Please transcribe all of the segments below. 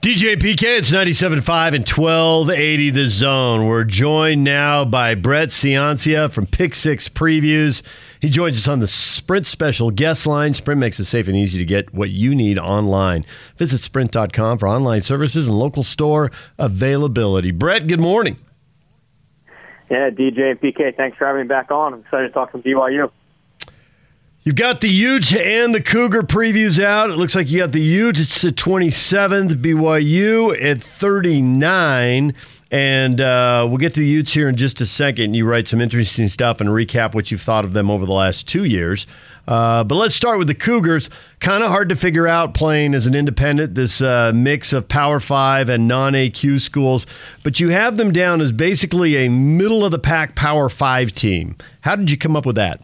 DJ PK, it's 97.5 and 1280 The Zone. We're joined now by Brett Ciancia from Pick Six Previews. He joins us on the Sprint Special Guest Line. Sprint makes it safe and easy to get what you need online. Visit sprint.com for online services and local store availability. Brett, good morning. Yeah, DJ and PK, thanks for having me back on. I'm excited to talk some BYU. You've got the Utes and the Cougar previews out. It looks like you got the Utes It's the 27th, BYU at 39. And uh, we'll get to the Utes here in just a second. You write some interesting stuff and recap what you've thought of them over the last two years. Uh, but let's start with the Cougars. Kind of hard to figure out playing as an independent, this uh, mix of Power Five and non AQ schools. But you have them down as basically a middle of the pack Power Five team. How did you come up with that?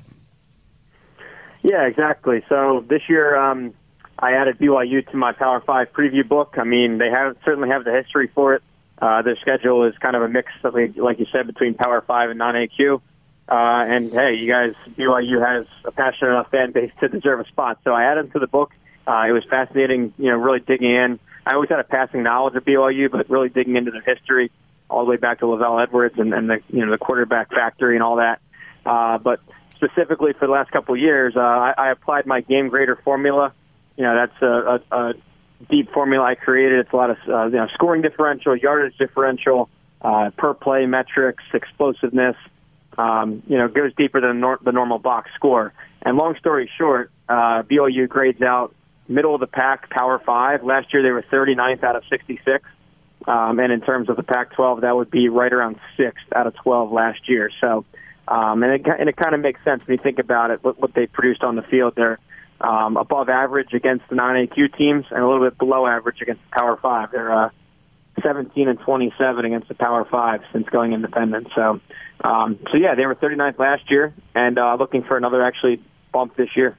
Yeah, exactly. So this year, um, I added BYU to my Power Five preview book. I mean, they have certainly have the history for it. Uh, their schedule is kind of a mix, like you said, between Power Five and non-AQ. Uh, and hey, you guys, BYU has a passionate enough fan base to deserve a spot. So I added them to the book. Uh, it was fascinating, you know, really digging in. I always had a passing knowledge of BYU, but really digging into their history all the way back to LaVell Edwards and, and the you know the quarterback factory and all that. Uh, but specifically for the last couple of years, uh, I, I applied my game grader formula. You know, that's a, a, a deep formula I created. It's a lot of uh, you know scoring differential, yardage differential, uh, per play metrics, explosiveness. Um, you know, goes deeper than nor- the normal box score. And long story short, uh, BYU grades out middle of the pack, Power Five. Last year they were 39th out of 66. Um, and in terms of the Pac-12, that would be right around sixth out of 12 last year. So um, and it, and it kind of makes sense when you think about it, what, what they produced on the field. They're um, above average against the non-AQ teams and a little bit below average against the Power 5. They're uh, 17 and 27 against the Power 5 since going independent. So, um, so yeah, they were 39th last year and uh, looking for another actually bump this year.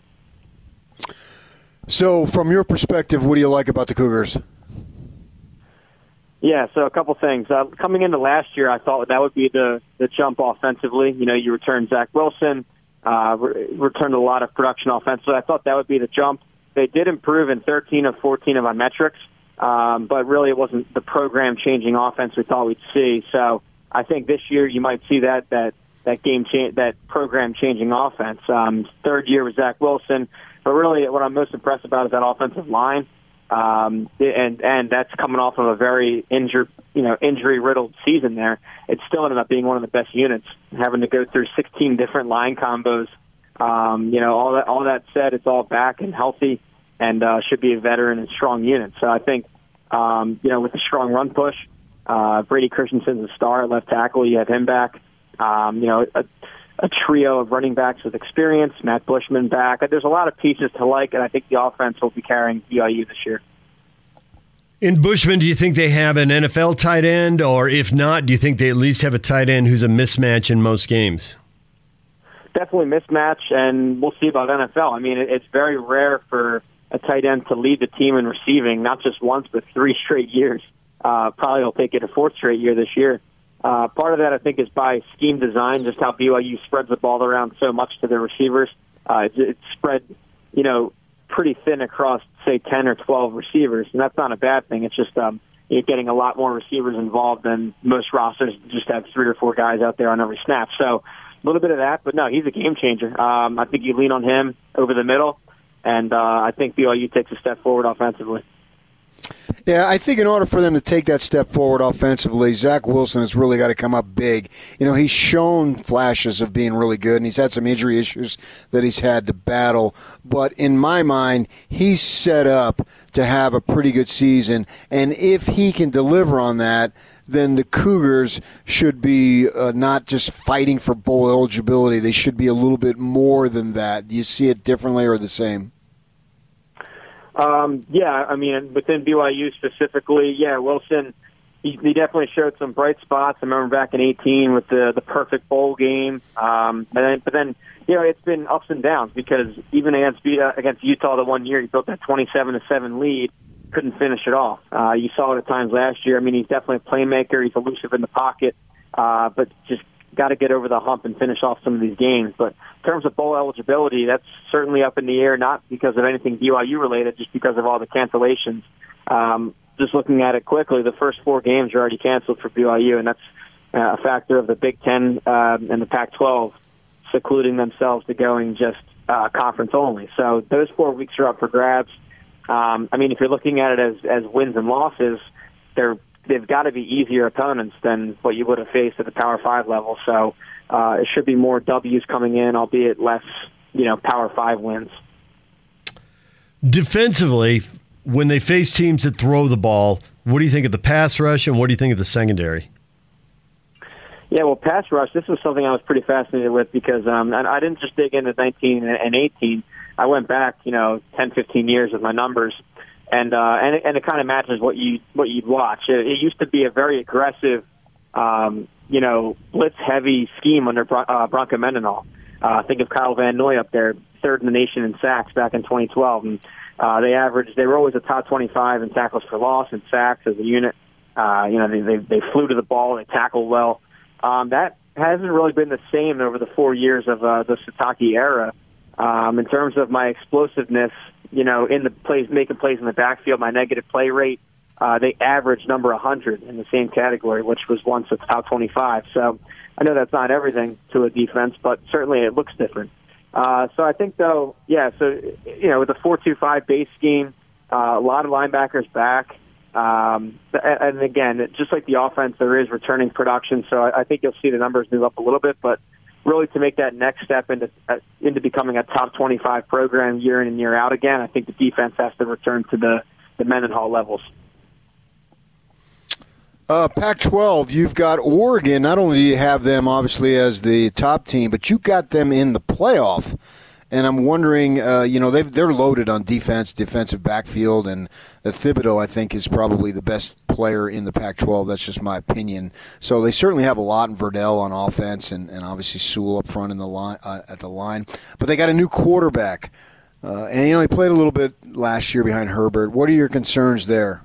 So, from your perspective, what do you like about the Cougars? Yeah, so a couple things. Uh, coming into last year, I thought that would be the the jump offensively. You know, you returned Zach Wilson, uh, re- returned a lot of production offensively. I thought that would be the jump. They did improve in 13 of 14 of my metrics, um, but really it wasn't the program changing offense we thought we'd see. So I think this year you might see that that that game cha- that program changing offense. Um, third year with Zach Wilson, but really what I'm most impressed about is that offensive line um, and and that's coming off of a very injured, you know, injury riddled season. There, it still ended up being one of the best units, having to go through 16 different line combos. Um, you know, all that all that said, it's all back and healthy, and uh, should be a veteran and strong unit. So I think, um, you know, with a strong run push, uh, Brady Christensen's a star at left tackle. You have him back. Um, you know, a, a trio of running backs with experience, Matt Bushman back. There's a lot of pieces to like, and I think the offense will be carrying BYU this year. In Bushman, do you think they have an NFL tight end, or if not, do you think they at least have a tight end who's a mismatch in most games? Definitely mismatch, and we'll see about NFL. I mean, it's very rare for a tight end to lead the team in receiving, not just once, but three straight years. Uh, probably will take it a fourth straight year this year. Uh, part of that, I think, is by scheme design, just how BYU spreads the ball around so much to their receivers. Uh, it's, it's spread, you know, pretty thin across, say, 10 or 12 receivers, and that's not a bad thing. It's just um, you're getting a lot more receivers involved than most rosters just have three or four guys out there on every snap. So a little bit of that, but no, he's a game changer. Um, I think you lean on him over the middle, and uh, I think BYU takes a step forward offensively. Yeah, I think in order for them to take that step forward offensively, Zach Wilson has really got to come up big. You know, he's shown flashes of being really good, and he's had some injury issues that he's had to battle. But in my mind, he's set up to have a pretty good season. And if he can deliver on that, then the Cougars should be uh, not just fighting for bowl eligibility. They should be a little bit more than that. Do you see it differently or the same? Um, yeah, I mean, within BYU specifically, yeah, Wilson, he, he definitely showed some bright spots. I remember back in 18 with the the perfect bowl game. Um, and then, but then, you know, it's been ups and downs because even against uh, against Utah the one year, he built that 27 to seven lead, couldn't finish it off. Uh, you saw it at times last year. I mean, he's definitely a playmaker. He's elusive in the pocket, uh, but just got to get over the hump and finish off some of these games. But in terms of bowl eligibility, that's certainly up in the air, not because of anything BYU related, just because of all the cancellations. Um, just looking at it quickly, the first four games are already canceled for BYU, and that's uh, a factor of the Big Ten um, and the Pac-12 secluding themselves to going just uh, conference only. So those four weeks are up for grabs. Um, I mean, if you're looking at it as as wins and losses, they're they've got to be easier opponents than what you would have faced at the Power Five level. So uh, it should be more W's coming in, albeit less, you know, Power Five wins. Defensively, when they face teams that throw the ball, what do you think of the pass rush and what do you think of the secondary? Yeah, well, pass rush. This was something I was pretty fascinated with because um, I, I didn't just dig into 19 and 18. I went back, you know, 10, 15 years with my numbers, and uh, and and it kind of matches what you what you'd watch. It, it used to be a very aggressive, um, you know, blitz heavy scheme under uh, Bronco Mendenhall. Uh, think of Kyle Van Noy up there, third in the nation in sacks back in 2012, and uh, they averaged. They were always a top 25 in tackles for loss and sacks as a unit. Uh, you know, they, they they flew to the ball, they tackled well. Um, that hasn't really been the same over the four years of uh, the Sitake era. Um, in terms of my explosiveness, you know, in the plays, making plays in the backfield, my negative play rate, uh, they averaged number 100 in the same category, which was once a top 25. So I know that's not everything to a defense, but certainly it looks different. Uh, so I think, though, yeah, so, you know, with the 4 2 5 base scheme, uh, a lot of linebackers back. Um, and again, just like the offense, there is returning production, so I think you'll see the numbers move up a little bit. But really, to make that next step into uh, into becoming a top 25 program year in and year out again, I think the defense has to return to the the Mendenhall levels. Uh, Pac-12, you've got Oregon. Not only do you have them obviously as the top team, but you got them in the playoff. And I'm wondering, uh, you know, they've they're loaded on defense, defensive backfield, and Thibodeaux, I think, is probably the best player in the Pac-12. That's just my opinion. So they certainly have a lot in Verdell on offense, and, and obviously Sewell up front in the line uh, at the line. But they got a new quarterback, uh, and you know he played a little bit last year behind Herbert. What are your concerns there?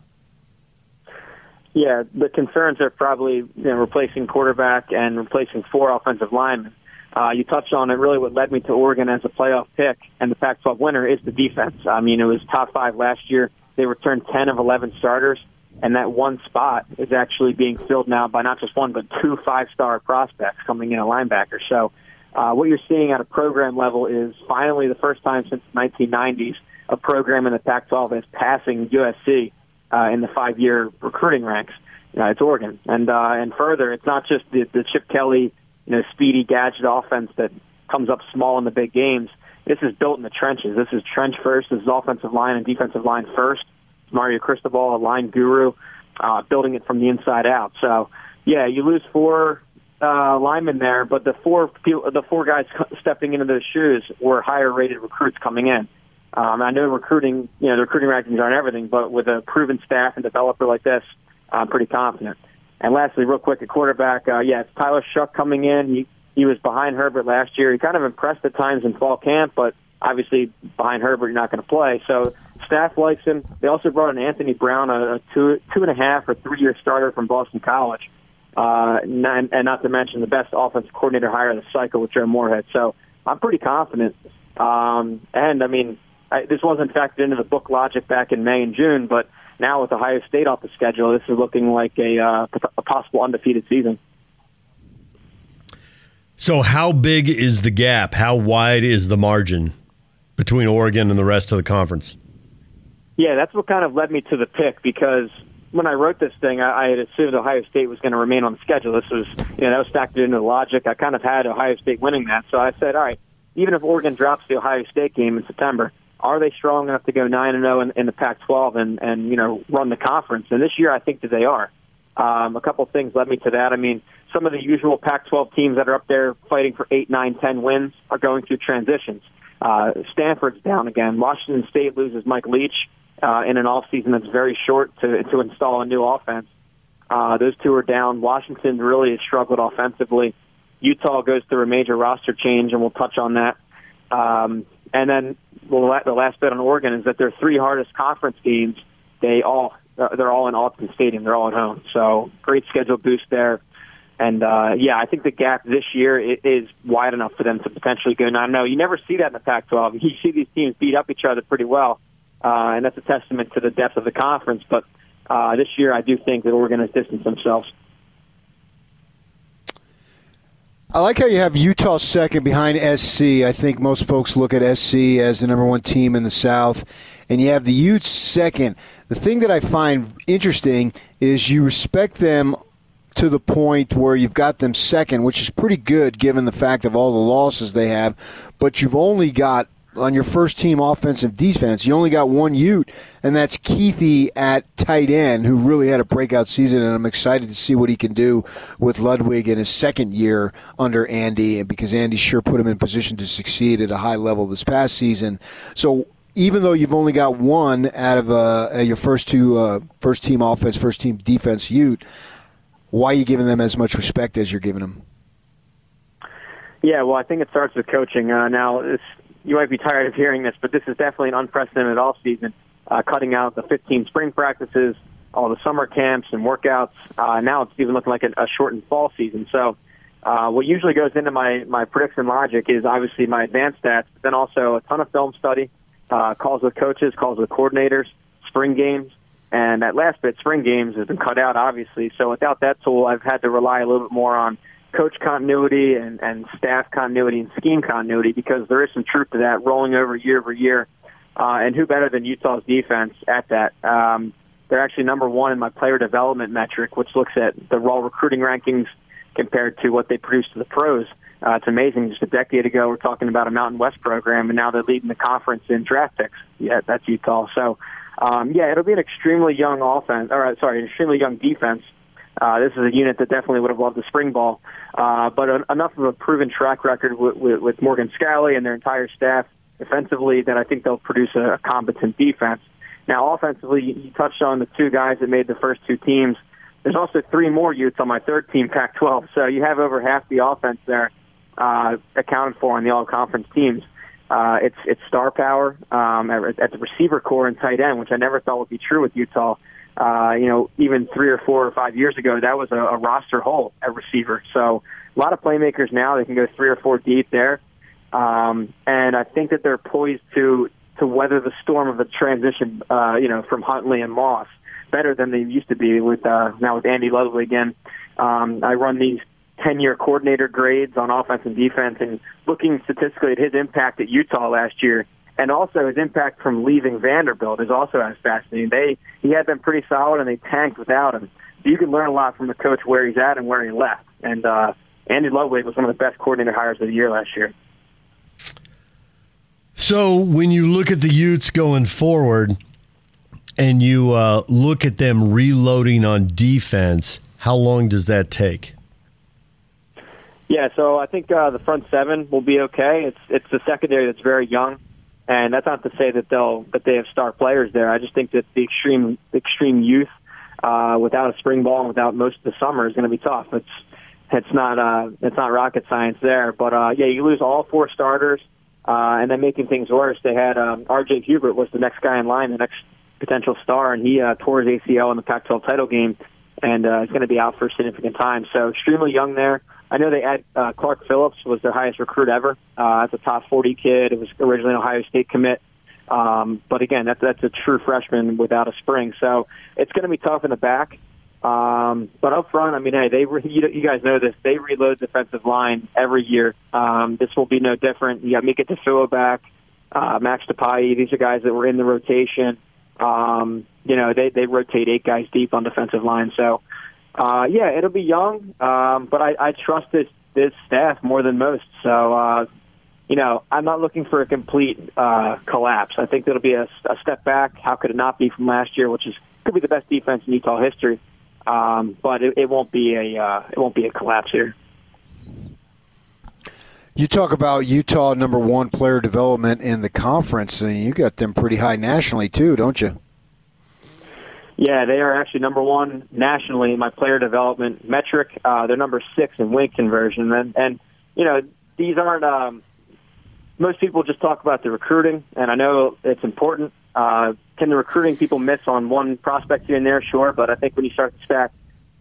Yeah, the concerns are probably you know, replacing quarterback and replacing four offensive linemen. Uh, you touched on it. Really, what led me to Oregon as a playoff pick and the Pac-12 winner is the defense. I mean, it was top five last year. They returned 10 of 11 starters, and that one spot is actually being filled now by not just one but two five-star prospects coming in a linebacker. So, uh, what you're seeing at a program level is finally the first time since the 1990s a program in the Pac-12 is passing USC uh, in the five-year recruiting ranks. Uh, it's Oregon, and uh, and further, it's not just the, the Chip Kelly you know, speedy gadget offense that comes up small in the big games. This is built in the trenches. This is trench first. This is offensive line and defensive line first. Mario Cristobal, a line guru, uh, building it from the inside out. So, yeah, you lose four uh, linemen there, but the four the four guys stepping into those shoes were higher rated recruits coming in. Um, I know recruiting, you know, the recruiting rankings aren't everything, but with a proven staff and developer like this, I'm pretty confident. And lastly, real quick, at quarterback, uh, yeah, it's Tyler Shough coming in. He he was behind Herbert last year. He kind of impressed at times in fall camp, but obviously behind Herbert, you're not going to play. So staff likes him. They also brought in Anthony Brown, a, two two and a half or three year starter from Boston College, uh, and, and not to mention the best offensive coordinator hire of the cycle with Joe Moorhead. So I'm pretty confident. Um, and I mean, I, this wasn't factored into the book logic back in May and June, but now with Ohio State off the schedule, this is looking like a, uh, a possible undefeated season. So, how big is the gap? How wide is the margin between Oregon and the rest of the conference? Yeah, that's what kind of led me to the pick because when I wrote this thing, I, I had assumed Ohio State was going to remain on the schedule. This was, you know, that was factored into the logic. I kind of had Ohio State winning that, so I said, all right, even if Oregon drops the Ohio State game in September, are they strong enough to go nine and zero in the Pac-12 and and you know run the conference? And this year, I think that they are. Um, a couple of things led me to that. I mean, some of the usual Pac-12 teams that are up there fighting for eight, nine, ten wins are going through transitions. Uh, Stanford's down again. Washington State loses Mike Leach uh, in an off season that's very short to to install a new offense. Uh, those two are down. Washington really has struggled offensively. Utah goes through a major roster change, and we'll touch on that. Um, and then the last bit on Oregon is that their three hardest conference games, they all uh, they're all in Autzen Stadium. They're all at home. So great schedule boost there. And uh, yeah, I think the gap this year is wide enough for them to potentially go nine. No, you never see that in the Pac-12. You see these teams beat up each other pretty well, uh, and that's a testament to the depth of the conference. But uh, this year I do think that Oregon has distanced themselves. I like how you have Utah second behind SC. I think most folks look at SC as the number one team in the South, and you have the Utes second. The thing that I find interesting is you respect them to the point where you've got them second, which is pretty good given the fact of all the losses they have, but you've only got on your first team offensive defense, you only got one Ute, and that's Kuithe at tight end, who really had a breakout season, and I'm excited to see what he can do with Ludwig in his second year under Andy, because Andy sure put him in position to succeed at a high level this past season. So even though you've only got one out of uh, your first two uh, first team offense, first team defense Ute, why are you giving them as much respect as you're giving them? Yeah, well, I think it starts with coaching. Uh, now, it's, you might be tired of hearing this, but this is definitely an unprecedented off season. Uh, cutting out the 15 spring practices, all the summer camps and workouts. Uh, now it's even looking like a, a shortened fall season. So, uh, what usually goes into my my prediction logic is obviously my advanced stats, but then also a ton of film study, uh, calls with coaches, calls with coordinators, spring games, and that last bit, spring games, has been cut out obviously. So without that tool, I've had to rely a little bit more on coach continuity and, and staff continuity and scheme continuity because there is some truth to that rolling over year over year. Uh, and who better than Utah's defense at that? Um, they're actually number one in my player development metric, which looks at the raw recruiting rankings compared to what they produce to the pros. Uh, it's amazing. Just a decade ago, we're talking about a Mountain West program, and now they're leading the conference in draft picks. Yeah, that's Utah. So, um, yeah, it'll be an extremely young offense, or uh, sorry, an extremely young defense. Uh, this is a unit that definitely would have loved the spring ball, uh, but an, enough of a proven track record with, with, with Morgan Scalley and their entire staff defensively that I think they'll produce a, a competent defense. Now, offensively, you touched on the two guys that made the first two teams. There's also three more Utes on my third team, Pac-12. So you have over half the offense there uh, accounted for on the all-conference teams. Uh, it's it's star power um, at, at the receiver corps and tight end, which I never thought would be true with Utah. Uh, you know, even three or four or five years ago, that was a, a roster hole at receiver. So a lot of playmakers now. They can go three or four deep there, um, and I think that they're poised to to weather the storm of the transition. Uh, you know, from Huntley and Moss better than they used to be with uh, now with Andy Ludwig again. Um, I run these 10 year coordinator grades on offense and defense and looking statistically at his impact at Utah last year and also his impact from leaving Vanderbilt is also as fascinating. They he had been pretty solid and they tanked without him. You can learn a lot from the coach where he's at and where he left. And uh, Andy Ludwig was one of the best coordinator hires of the year last year. So when you look at the Utes going forward and you uh, look at them reloading on defense, how long does that take? Yeah, so I think uh, the front seven will be okay. It's it's the secondary that's very young, and that's not to say that they'll that they have star players there. I just think that the extreme extreme youth uh, without a spring ball and without most of the summer is going to be tough. It's it's not uh, it's not rocket science there, but uh, yeah, you lose all four starters, uh, and then making things worse, they had um, R.J. Hubert was the next guy in line, the next potential star, and he uh, tore his ACL in the Pac-12 title game, and uh, is going to be out for a significant time. So extremely young there. I know they had uh, Clark Phillips was their highest recruit ever. Uh, that's a top 40 kid. It was originally an Ohio State commit. Um, but again, that's that's a true freshman without a spring. So it's going to be tough in the back. Um, but up front, I mean, hey, they re- you, you guys know this. They reload defensive line every year. Um, this will be no different. You got Mika Tafua back, uh, Max Tupai. These are guys that were in the rotation. Um, you know, they they rotate eight guys deep on defensive line. So uh, yeah, it'll be young, um, but I, I trust this this staff more than most. So, uh, you know, I'm not looking for a complete uh, collapse. I think it'll be a, a step back. How could it not be from last year, which is could be the best defense in Utah history? Um, but it, it won't be a uh, it won't be a collapse here. You talk about Utah number one player development in the conference, and you got them pretty high nationally too, don't you? Yeah, they are actually number one nationally in my player development metric. Uh, they're number six in win conversion, and and you know these aren't. Um, most people just talk about the recruiting, and I know it's important. Uh, can the recruiting people miss on one prospect here and there? Sure, but I think when you start to stack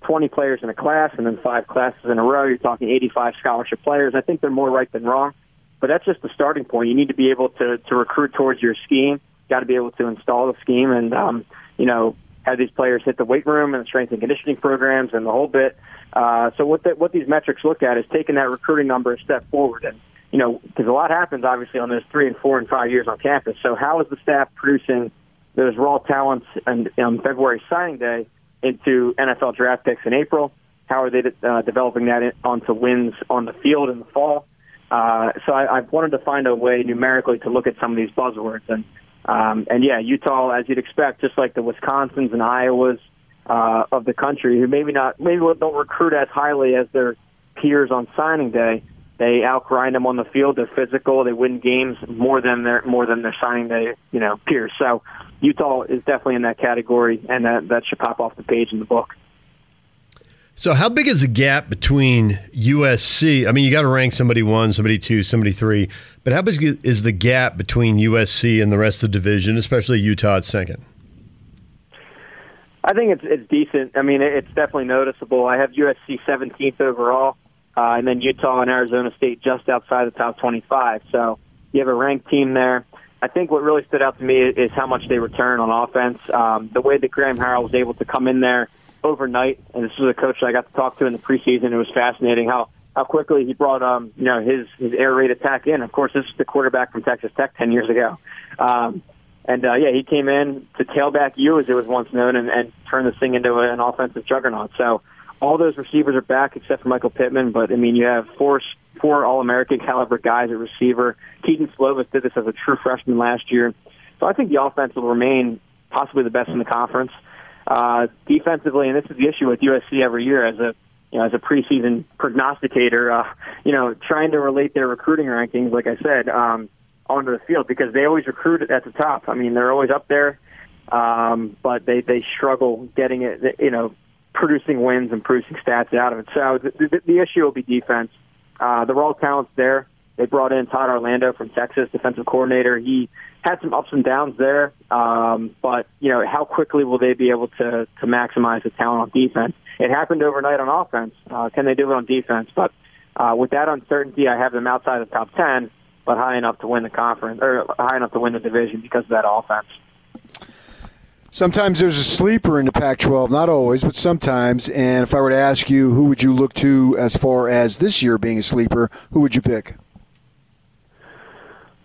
20 players in a class and then five classes in a row, you're talking 85 scholarship players. I think they're more right than wrong, but that's just the starting point. You need to be able to to recruit towards your scheme. Got to be able to install the scheme, and um, you know have these players hit the weight room and the strength and conditioning programs and the whole bit. Uh, so what the, what these metrics look at is taking that recruiting number a step forward, and you know because a lot happens obviously on those three and four and five years on campus. So how is the staff producing those raw talents and on February signing day into NFL draft picks in April? How are they uh, developing that onto wins on the field in the fall? Uh, so I, I wanted to find a way numerically to look at some of these buzzwords and um, and yeah, Utah, as you'd expect, just like the Wisconsins and Iowas uh, of the country, who maybe not maybe don't recruit as highly as their peers on signing day. They outgrind them on the field. They're physical. They win games more than their more than their signing day, you know, peers. So Utah is definitely in that category, and that that should pop off the page in the book. So, how big is the gap between USC? I mean, you got to rank somebody one, somebody two, somebody three, but how big is the gap between USC and the rest of the division, especially Utah at second? I think it's it's decent. I mean, it's definitely noticeable. I have USC 17th overall, uh, and then Utah and Arizona State just outside the top 25. So you have a ranked team there. I think what really stood out to me is how much they return on offense. Um, the way that Graham Harrell was able to come in there overnight. And this was a coach that I got to talk to in the preseason. It was fascinating how how quickly he brought um you know his his air raid attack in. Of course, this is the quarterback from Texas Tech ten years ago. Um, and uh, yeah, he came in to Tailback U, as it was once known, and, and turn this thing into an offensive juggernaut. So all those receivers are back except for Michael Pittman. But I mean, you have four four All American caliber guys at receiver. Kedon Slovis did this as a true freshman last year. So I think the offense will remain possibly the best in the conference. Uh, defensively, and this is the issue with USC every year as a you know as a preseason prognosticator, uh, you know trying to relate their recruiting rankings, like I said, um, onto the field because they always recruit at the top. I mean, they're always up there, um, but they they struggle getting it, you know, producing wins and producing stats out of it. So the, the, the issue will be defense. Uh, the raw talent's there. They brought in Todd Orlando from Texas, defensive coordinator. He had some ups and downs there, um, but you know how quickly will they be able to to maximize the talent on defense? It happened overnight on offense. Uh, can they do it on defense? But uh, with that uncertainty, I have them outside the top ten, but high enough to win the conference or high enough to win the division because of that offense. Sometimes there's a sleeper in the Pac 12, not always, but sometimes. And if I were to ask you who would you look to as far as this year being a sleeper, who would you pick?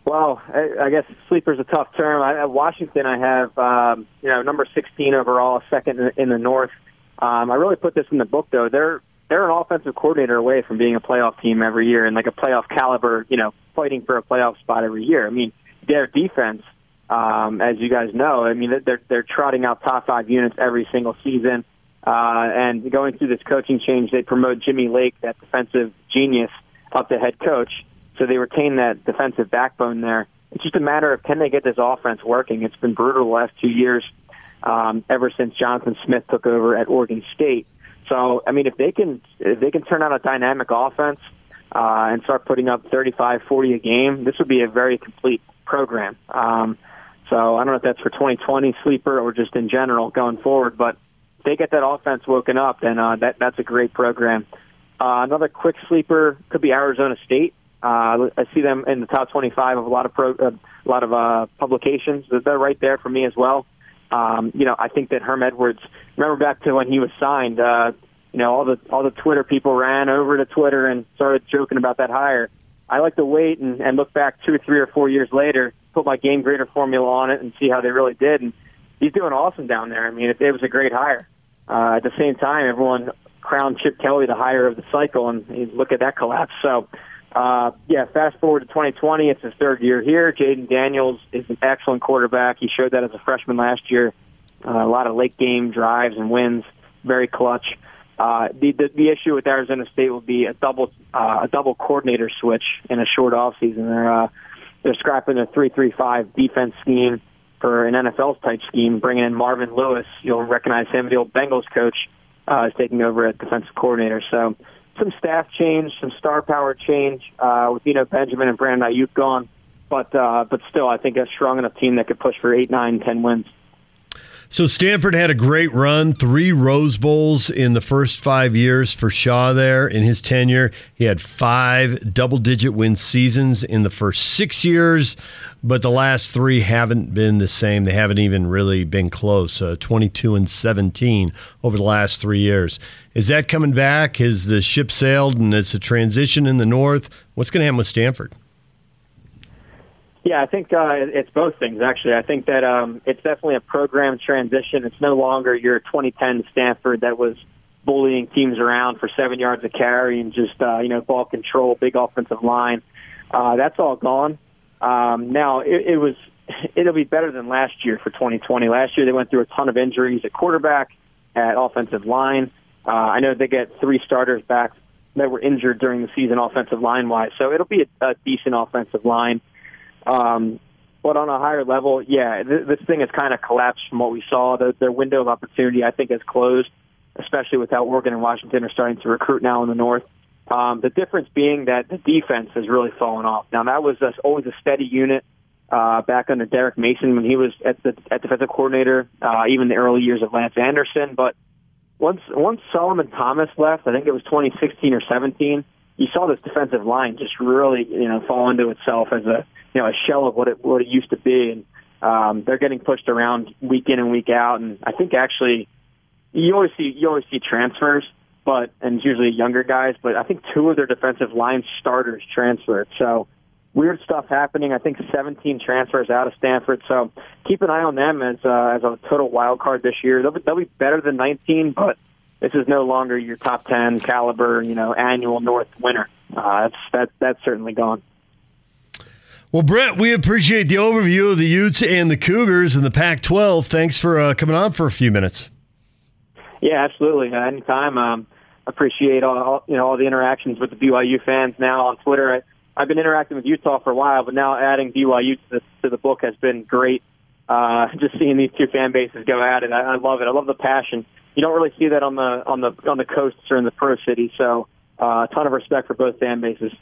Well, I, I guess sleeper's a tough term. I, at Washington, I have um, you know number 16 overall, second in, in the North. Um, I really put this in the book though. They're they're an offensive coordinator away from being a playoff team every year and like a playoff caliber, you know, fighting for a playoff spot every year. I mean, their defense, um, as you guys know, I mean they're they're trotting out top five units every single season. Uh, and going through this coaching change, they promote Jimmy Lake, that defensive genius, up to head coach. So they retain that defensive backbone there. It's just a matter of can they get this offense working. It's been brutal the last two years, um, ever since Jonathan Smith took over at Oregon State. So I mean, if they can if they can turn out a dynamic offense uh, and start putting up 35, 40 a game, this would be a very complete program. Um, so I don't know if that's for 2020 sleeper or just in general going forward, but if they get that offense woken up, then uh, that that's a great program. Uh, another quick sleeper could be Arizona State. Uh, I see them in the top 25 of a lot of pro, uh, a lot of uh, publications. They're right there for me as well. Um, you know, I think that Herm Edwards. Remember back to when he was signed. Uh, you know, all the all the Twitter people ran over to Twitter and started joking about that hire. I like to wait and, and look back two or three or four years later, put my game grader formula on it, and see how they really did. And he's doing awesome down there. I mean, it, it was a great hire. Uh, at the same time, everyone crowned Chip Kelly the hire of the cycle, and look at that collapse. So uh, yeah, fast forward to 2020. It's his third year here. Jayden Daniels is an excellent quarterback. He showed that as a freshman last year. Uh, a lot of late game drives and wins, very clutch. Uh, the, the the issue with Arizona State will be a double uh, a double coordinator switch in a short off season. They're uh, they're scrapping a three three five defense scheme for an NFL type scheme, bringing in Marvin Lewis. You'll recognize him, the old Bengals coach, uh, is taking over as defensive coordinator. So some staff change, some star power change uh, with you know Benjamin and Brandon Aiyuk gone, but uh, but still, I think a strong enough team that could push for eight, nine, ten wins. So Stanford had a great run, three Rose Bowls in the first five years for Shaw there in his tenure. He had five double digit win seasons in the first six years, but the last three haven't been the same. They haven't even really been close. Uh, 22 and 17 over the last three years. Is that coming back? Has the ship sailed and it's a transition in the North? What's going to happen with Stanford? Yeah, I think uh, it's both things actually. I think that um, it's definitely a program transition. It's no longer your 2010 Stanford that was bullying teams around for seven yards of carry and just uh, you know ball control, big offensive line. Uh, that's all gone. Um, now it, it was it'll be better than last year for 2020. Last year they went through a ton of injuries at quarterback, at offensive line. Uh, I know they get three starters back that were injured during the season, offensive line wise. So it'll be a, a decent offensive line. Um, but on a higher level, yeah, th- this thing has kind of collapsed from what we saw. The, their window of opportunity, I think, has closed, especially with how Oregon and Washington are starting to recruit now in the North. Um, the difference being that the defense has really fallen off. Now, that was a, always a steady unit uh, back under Derek Mason when he was at the at defensive coordinator, uh, even the early years of Lance Anderson. But once once Solomon Thomas left, I think it was 2016 or 17, you saw this defensive line just really you know fall into itself as a you know a shell of what it what it used to be, and um, they're getting pushed around week in and week out. And I think actually you always see you always see transfers, but and it's usually younger guys. But I think two of their defensive line starters transferred, so weird stuff happening. I think 17 transfers out of Stanford, so keep an eye on them as uh, as a total wild card this year. They'll be, they'll be better than 19, but this is no longer your top 10 caliber, you know, annual North winner. Uh, that's that that's certainly gone. Well, Brett, we appreciate the overview of the Utes and the Cougars and the Pac-12. Thanks for uh, coming on for a few minutes. Yeah, absolutely. Uh, anytime. Um, appreciate all, you know all the interactions with the BYU fans now on Twitter. I, I've been interacting with Utah for a while, but now adding BYU to the, to the book has been great. Uh, just seeing these two fan bases go at it, I, I love it. I love the passion. You don't really see that on the on the on the coasts or in the pro city. So uh, a ton of respect for both fan bases.